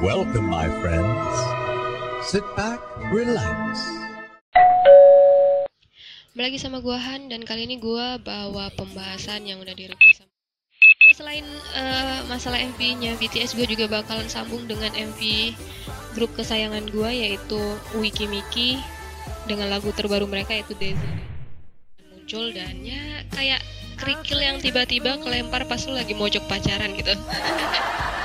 Welcome, my friends. Sit back, relax. Balik lagi sama gua Han dan kali ini gua bawa pembahasan yang udah direquest sama selain uh, masalah MV-nya BTS gue juga bakalan sambung dengan MV grup kesayangan gua yaitu Wiki Miki dengan lagu terbaru mereka yaitu Daisy muncul dan ya kayak kerikil yang tiba-tiba kelempar pas lu lagi mojok pacaran gitu